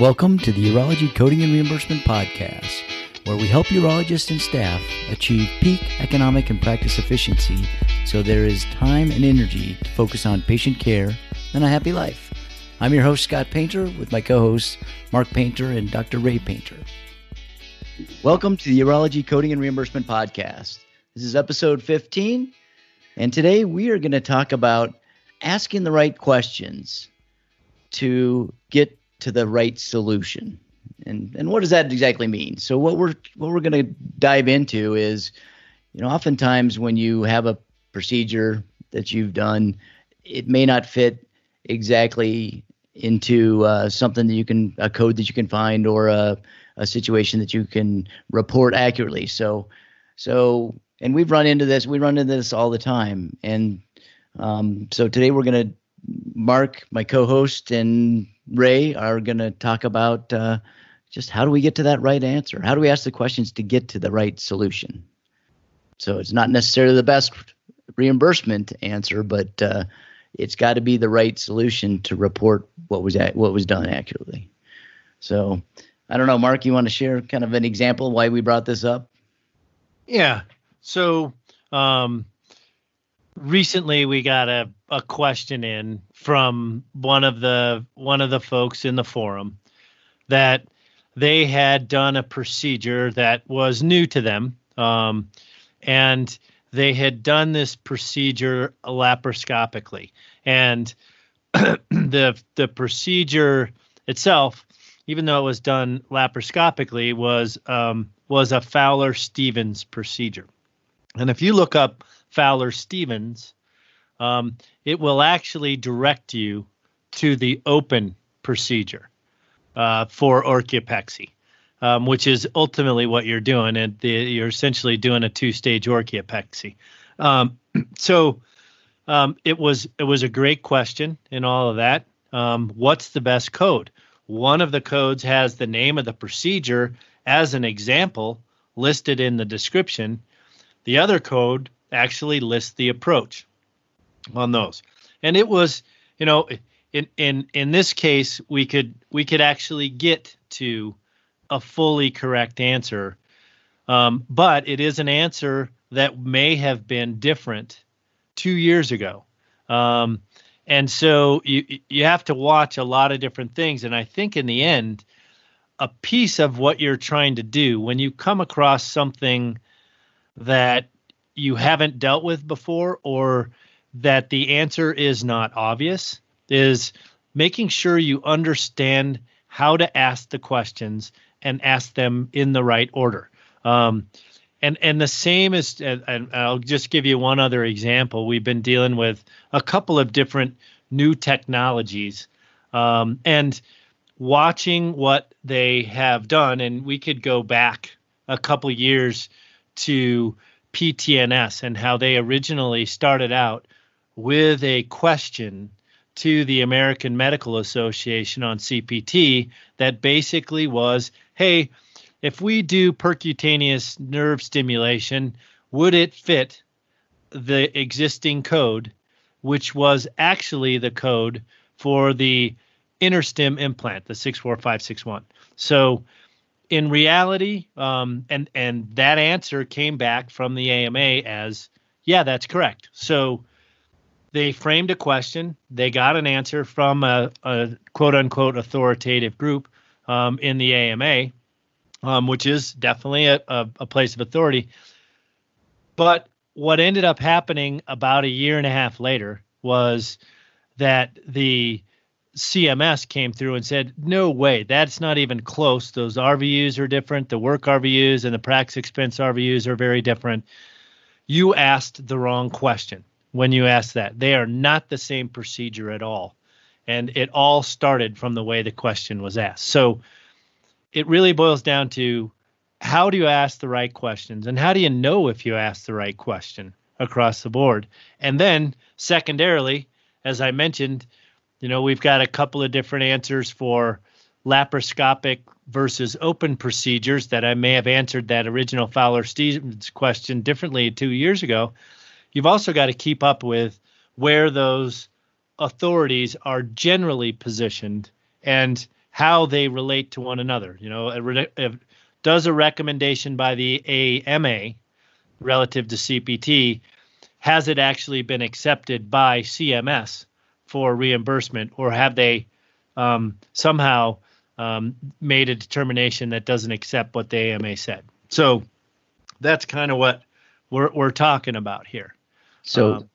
Welcome to the Urology Coding and Reimbursement Podcast, where we help urologists and staff achieve peak economic and practice efficiency so there is time and energy to focus on patient care and a happy life. I'm your host, Scott Painter, with my co hosts, Mark Painter and Dr. Ray Painter. Welcome to the Urology Coding and Reimbursement Podcast. This is episode 15, and today we are going to talk about asking the right questions to get to the right solution. And and what does that exactly mean? So what we're what we're going to dive into is you know oftentimes when you have a procedure that you've done it may not fit exactly into uh, something that you can a code that you can find or a, a situation that you can report accurately so so and we've run into this we run into this all the time and um, so today we're going to mark my co-host and Ray are going to talk about uh, just how do we get to that right answer? How do we ask the questions to get to the right solution? So it's not necessarily the best reimbursement answer, but uh, it's got to be the right solution to report what was at, what was done accurately. So I don't know, Mark, you want to share kind of an example why we brought this up? Yeah. So um, recently we got a, a question in from one of the one of the folks in the forum that they had done a procedure that was new to them um, and they had done this procedure laparoscopically. And the the procedure itself even though it was done laparoscopically was um, was a Fowler Stephens procedure. And if you look up Fowler Stephens, um, it will actually direct you to the open procedure uh, for orchiopexy, um, which is ultimately what you're doing. And the, you're essentially doing a two-stage orchiopexy. Um, so um, it was it was a great question in all of that. Um, what's the best code? One of the codes has the name of the procedure as an example listed in the description. The other code actually lists the approach on those. And it was, you know, in in in this case we could we could actually get to a fully correct answer. Um, but it is an answer that may have been different two years ago. Um, and so you you have to watch a lot of different things. And I think in the end, a piece of what you're trying to do when you come across something that you haven't dealt with before or that the answer is not obvious is making sure you understand how to ask the questions and ask them in the right order. Um, and and the same is, and I'll just give you one other example. We've been dealing with a couple of different new technologies, um, and watching what they have done. And we could go back a couple years to PTNS and how they originally started out with a question to the American Medical Association on CPT that basically was hey, if we do percutaneous nerve stimulation, would it fit the existing code, which was actually the code for the InterStim implant, the 64561? So in reality, um, and and that answer came back from the AMA as, yeah, that's correct. So they framed a question. They got an answer from a, a quote unquote authoritative group um, in the AMA, um, which is definitely a, a, a place of authority. But what ended up happening about a year and a half later was that the CMS came through and said, no way, that's not even close. Those RVUs are different. The work RVUs and the prax expense RVUs are very different. You asked the wrong question when you asked that. They are not the same procedure at all. And it all started from the way the question was asked. So it really boils down to how do you ask the right questions and how do you know if you ask the right question across the board? And then, secondarily, as I mentioned, you know, we've got a couple of different answers for laparoscopic versus open procedures that I may have answered that original Fowler Stephens question differently two years ago. You've also got to keep up with where those authorities are generally positioned and how they relate to one another. You know, a, a, does a recommendation by the AMA relative to CPT has it actually been accepted by CMS for reimbursement, or have they um, somehow um, made a determination that doesn't accept what the AMA said? So that's kind of what we're we're talking about here. So, um,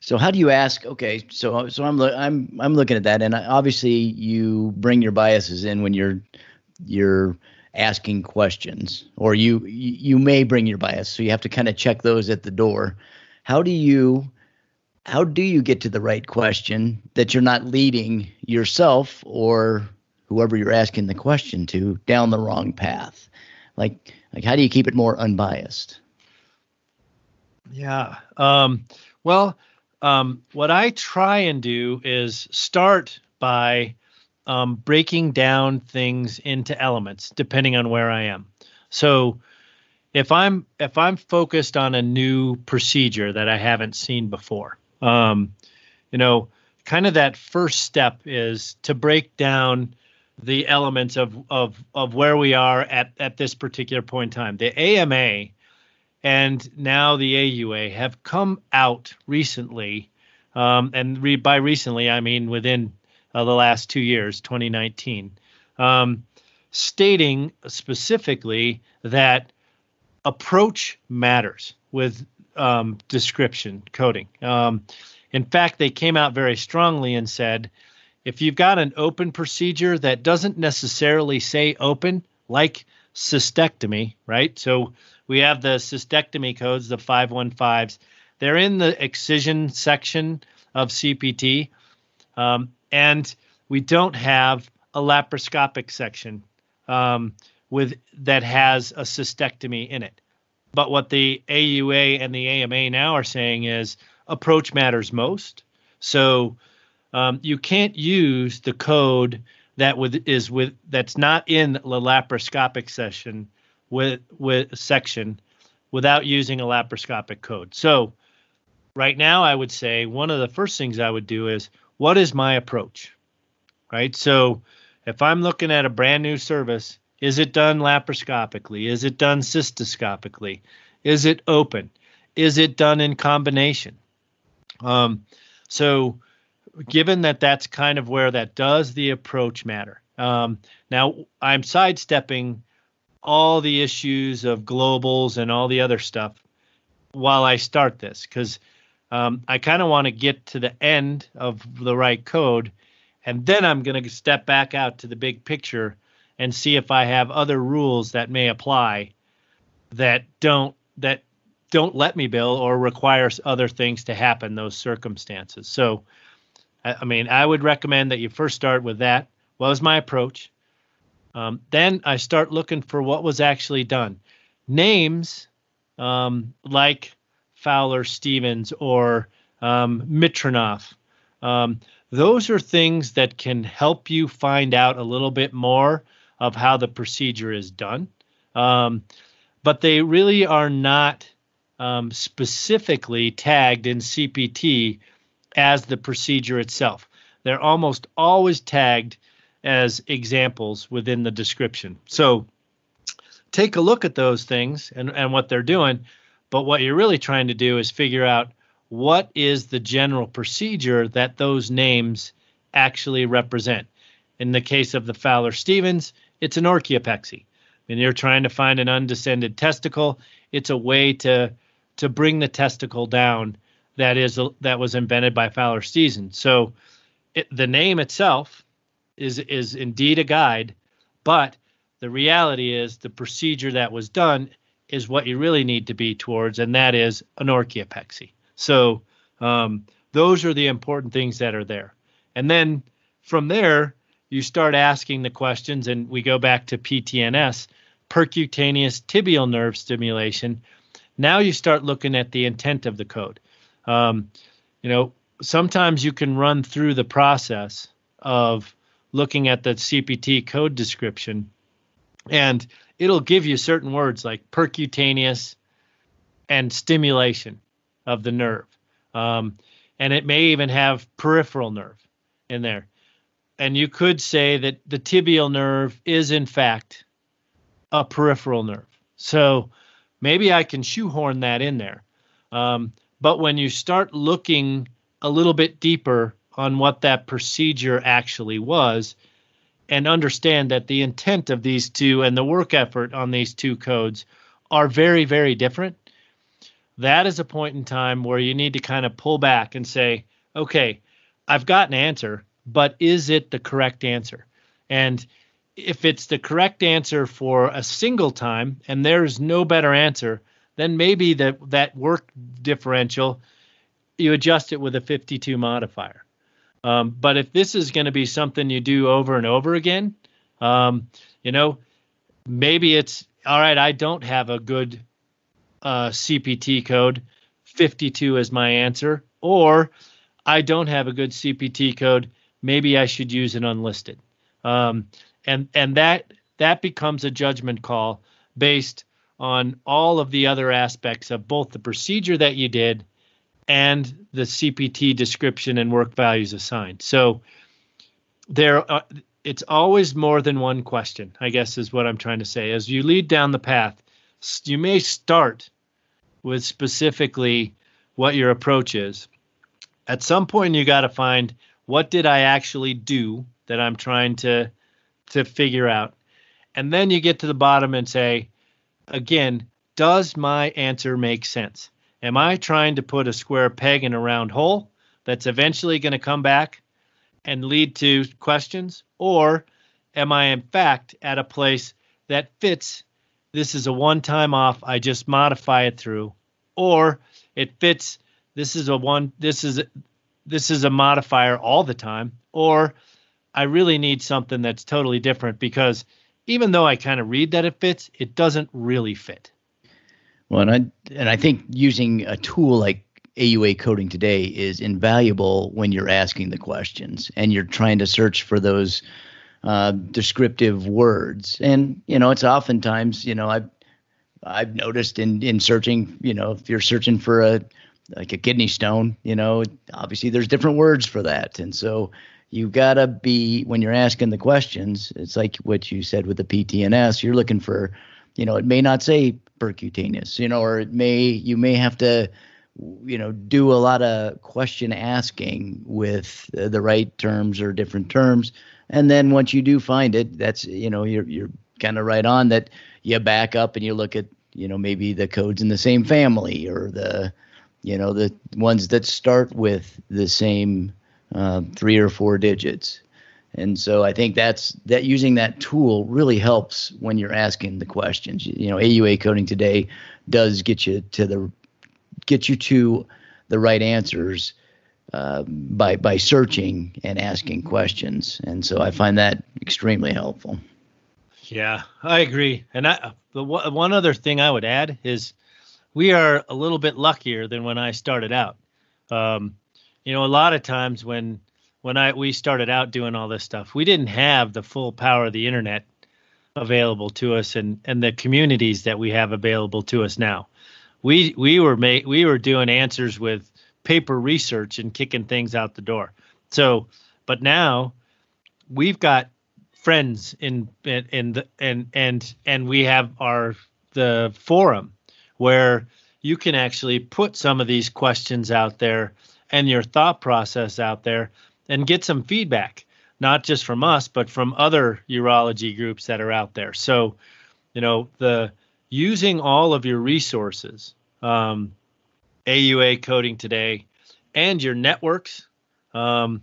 so how do you ask? Okay, so so I'm I'm I'm looking at that, and obviously you bring your biases in when you're you're asking questions, or you you may bring your bias, so you have to kind of check those at the door. How do you how do you get to the right question that you're not leading yourself or whoever you're asking the question to down the wrong path? Like like how do you keep it more unbiased? Yeah. Um, well, um, what I try and do is start by um, breaking down things into elements depending on where I am. So if I'm if I'm focused on a new procedure that I haven't seen before, um, you know, kind of that first step is to break down the elements of of of where we are at at this particular point in time. The AMA and now the AUA have come out recently, um, and re- by recently I mean within uh, the last two years, 2019, um, stating specifically that approach matters with um, description coding. Um, in fact, they came out very strongly and said if you've got an open procedure that doesn't necessarily say open, like cystectomy, right? So we have the cystectomy codes, the 515s. They're in the excision section of CPT. Um, and we don't have a laparoscopic section um, with that has a cystectomy in it. But what the AUA and the AMA now are saying is approach matters most. So um, you can't use the code that with is with that's not in the laparoscopic session with with section without using a laparoscopic code. So right now I would say one of the first things I would do is what is my approach? Right? So if I'm looking at a brand new service, is it done laparoscopically? Is it done cystoscopically? Is it open? Is it done in combination? Um, so given that that's kind of where that does the approach matter. Um, now I'm sidestepping all the issues of globals and all the other stuff while I start this because um, I kind of want to get to the end of the right code, and then I'm going to step back out to the big picture and see if I have other rules that may apply that don't that don't let me bill or requires other things to happen those circumstances. So, I, I mean, I would recommend that you first start with that. What was my approach? Um, then I start looking for what was actually done. Names um, like Fowler Stephens or um. Um, those are things that can help you find out a little bit more of how the procedure is done. Um, but they really are not um, specifically tagged in CPT as the procedure itself. They're almost always tagged as examples within the description. So take a look at those things and, and what they're doing. But what you're really trying to do is figure out what is the general procedure that those names actually represent. In the case of the Fowler Stephens, it's an orchiopexy. And you're trying to find an undescended testicle. It's a way to to bring the testicle down that is that was invented by Fowler Stephens. So it, the name itself is is indeed a guide, but the reality is the procedure that was done is what you really need to be towards, and that is an orchiopexy. So um, those are the important things that are there. And then from there, you start asking the questions, and we go back to PTNS, percutaneous tibial nerve stimulation. Now you start looking at the intent of the code. Um, you know, sometimes you can run through the process of looking at the CPT code description, and it'll give you certain words like percutaneous and stimulation of the nerve. Um, and it may even have peripheral nerve in there. And you could say that the tibial nerve is in fact a peripheral nerve. So maybe I can shoehorn that in there. Um, but when you start looking a little bit deeper on what that procedure actually was, and understand that the intent of these two and the work effort on these two codes are very, very different, that is a point in time where you need to kind of pull back and say, okay, I've got an answer, but is it the correct answer? And if it's the correct answer for a single time and there's no better answer, then maybe that that work differential you adjust it with a 52 modifier. Um, but if this is going to be something you do over and over again, um, you know, maybe it's all right. I don't have a good uh, CPT code. 52 is my answer, or I don't have a good CPT code. Maybe I should use an unlisted. Um, and and that that becomes a judgment call based on all of the other aspects of both the procedure that you did and the CPT description and work values assigned. So there, uh, it's always more than one question. I guess is what I'm trying to say. As you lead down the path, you may start with specifically what your approach is. At some point, you got to find what did I actually do that I'm trying to to figure out, and then you get to the bottom and say, again, does my answer make sense? Am I trying to put a square peg in a round hole that's eventually going to come back and lead to questions? Or am I, in fact, at a place that fits? This is a one time off. I just modify it through. Or it fits. This is a one, this is, this is a modifier all the time. Or I really need something that's totally different because even though I kind of read that it fits, it doesn't really fit. Well, and I and I think using a tool like AUA coding today is invaluable when you're asking the questions and you're trying to search for those uh, descriptive words. And you know, it's oftentimes you know I've I've noticed in in searching, you know, if you're searching for a like a kidney stone, you know, obviously there's different words for that, and so you gotta be when you're asking the questions. It's like what you said with the PTNS. You're looking for, you know, it may not say percutaneous, you know, or it may you may have to you know do a lot of question asking with the right terms or different terms and then once you do find it that's you know you're you're kind of right on that you back up and you look at you know maybe the codes in the same family or the you know the ones that start with the same uh, three or four digits and so I think that's that using that tool really helps when you're asking the questions. You know, AUA coding today does get you to the get you to the right answers uh, by by searching and asking questions. And so I find that extremely helpful. Yeah, I agree. And I, the one other thing I would add is we are a little bit luckier than when I started out. Um, you know, a lot of times when when I we started out doing all this stuff, we didn't have the full power of the internet available to us and and the communities that we have available to us now. We we were ma- we were doing answers with paper research and kicking things out the door. So, but now we've got friends in in, in the and and and we have our the forum where you can actually put some of these questions out there and your thought process out there and get some feedback, not just from us, but from other urology groups that are out there. So, you know, the using all of your resources, um, AUA coding today, and your networks, um,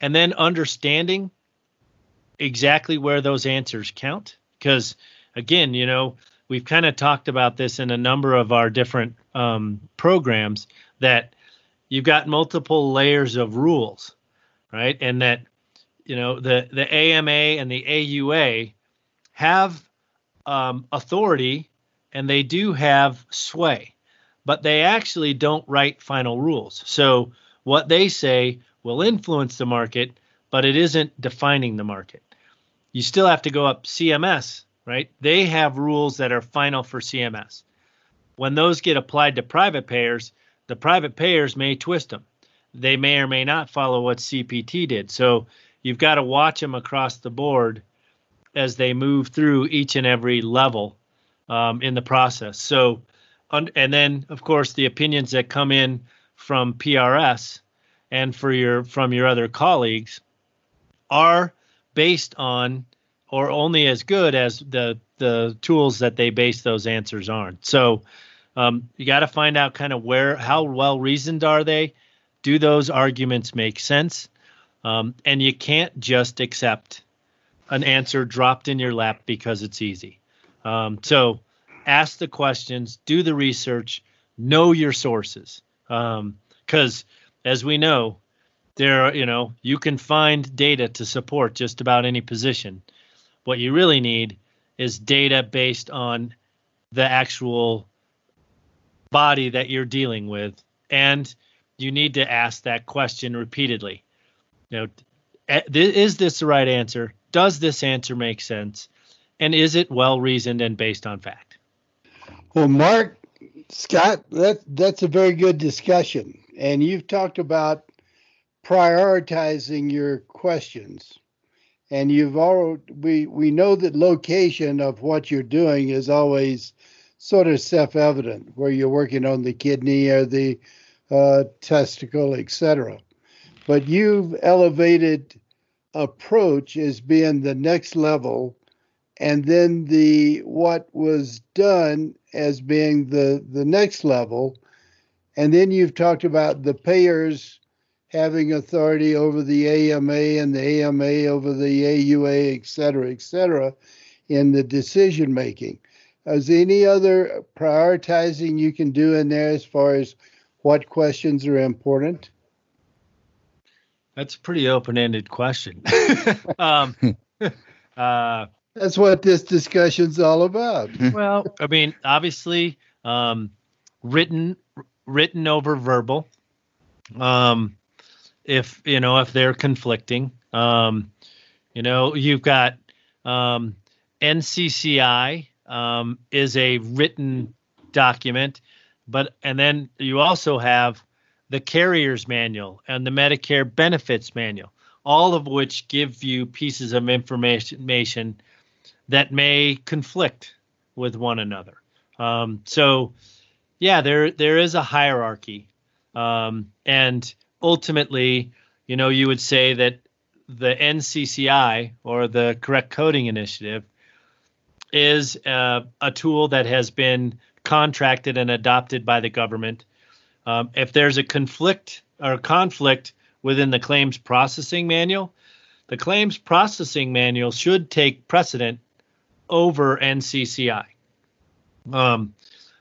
and then understanding exactly where those answers count. Because again, you know, we've kind of talked about this in a number of our different um, programs that you've got multiple layers of rules right? And that you know the the AMA and the AUA have um, authority and they do have sway, but they actually don't write final rules. So what they say will influence the market, but it isn't defining the market. You still have to go up CMS, right? They have rules that are final for CMS. When those get applied to private payers, the private payers may twist them they may or may not follow what CPT did. So you've got to watch them across the board as they move through each and every level um, in the process. So, and then of course the opinions that come in from PRS and for your from your other colleagues are based on or only as good as the the tools that they base those answers on. So um, you got to find out kind of where how well reasoned are they? Do those arguments make sense? Um, and you can't just accept an answer dropped in your lap because it's easy. Um, so ask the questions, do the research, know your sources. Because um, as we know, there you know, you can find data to support just about any position. What you really need is data based on the actual body that you're dealing with. And you need to ask that question repeatedly. You know, is this the right answer? Does this answer make sense? And is it well reasoned and based on fact? Well, Mark, Scott, that that's a very good discussion. And you've talked about prioritizing your questions and you've already we we know that location of what you're doing is always sort of self-evident where you're working on the kidney or the uh, testicle etc but you've elevated approach as being the next level and then the what was done as being the the next level. And then you've talked about the payers having authority over the AMA and the AMA over the AUA, et cetera, et cetera, in the decision making. Is there any other prioritizing you can do in there as far as what questions are important? That's a pretty open-ended question. um, uh, That's what this discussion's all about. well, I mean, obviously, um, written written over verbal. Um, if you know if they're conflicting. Um, you know, you've got um, NCCI um, is a written document, but and then you also have the carrier's manual and the Medicare benefits manual, all of which give you pieces of information that may conflict with one another. Um, so, yeah, there there is a hierarchy, um, and ultimately, you know, you would say that the NCCI or the Correct Coding Initiative is uh, a tool that has been contracted and adopted by the government. Um, if there's a conflict or conflict within the claims processing manual, the claims processing manual should take precedent over NCCI. Um,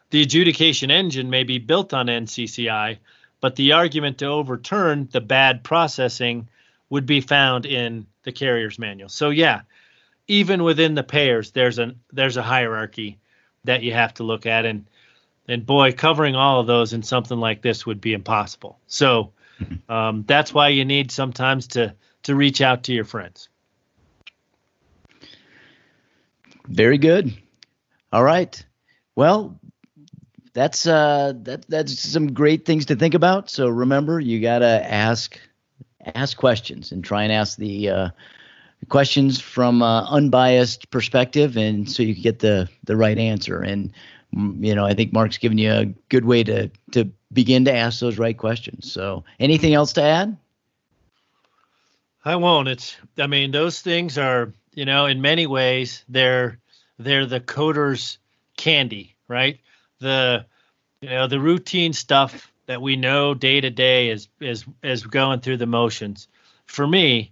the adjudication engine may be built on NCCI, but the argument to overturn the bad processing would be found in the carrier's manual. So yeah, even within the payers, there's a there's a hierarchy that you have to look at, and and boy, covering all of those in something like this would be impossible. So um, that's why you need sometimes to to reach out to your friends. Very good. All right. Well, that's uh that that's some great things to think about. So remember, you gotta ask ask questions and try and ask the uh, questions from uh, unbiased perspective, and so you get the the right answer. And mm, you know, I think Mark's given you a good way to to begin to ask those right questions. So, anything else to add? I won't. It's. I mean, those things are. You know, in many ways, they're they're the coder's candy, right? The you know the routine stuff that we know day to day is is is going through the motions. For me,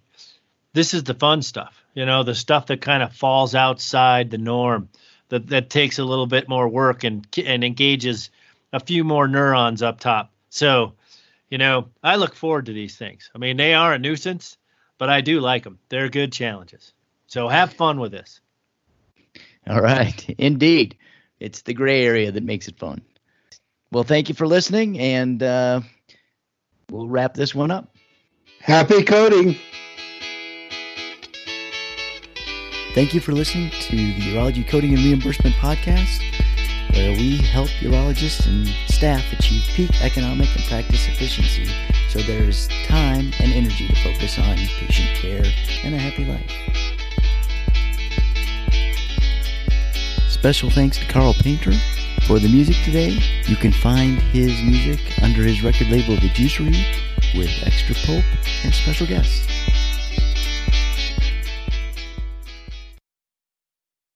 this is the fun stuff. You know, the stuff that kind of falls outside the norm, that that takes a little bit more work and and engages a few more neurons up top. So, you know, I look forward to these things. I mean, they are a nuisance, but I do like them. They're good challenges. So have fun with this. All right. Indeed. It's the gray area that makes it fun. Well, thank you for listening, and uh, we'll wrap this one up. Happy coding. Thank you for listening to the Urology Coding and Reimbursement Podcast, where we help urologists and staff achieve peak economic and practice efficiency so there is time and energy to focus on patient care and a happy life. Special thanks to Carl Painter for the music today. You can find his music under his record label The Juicery with extra pulp and special guests.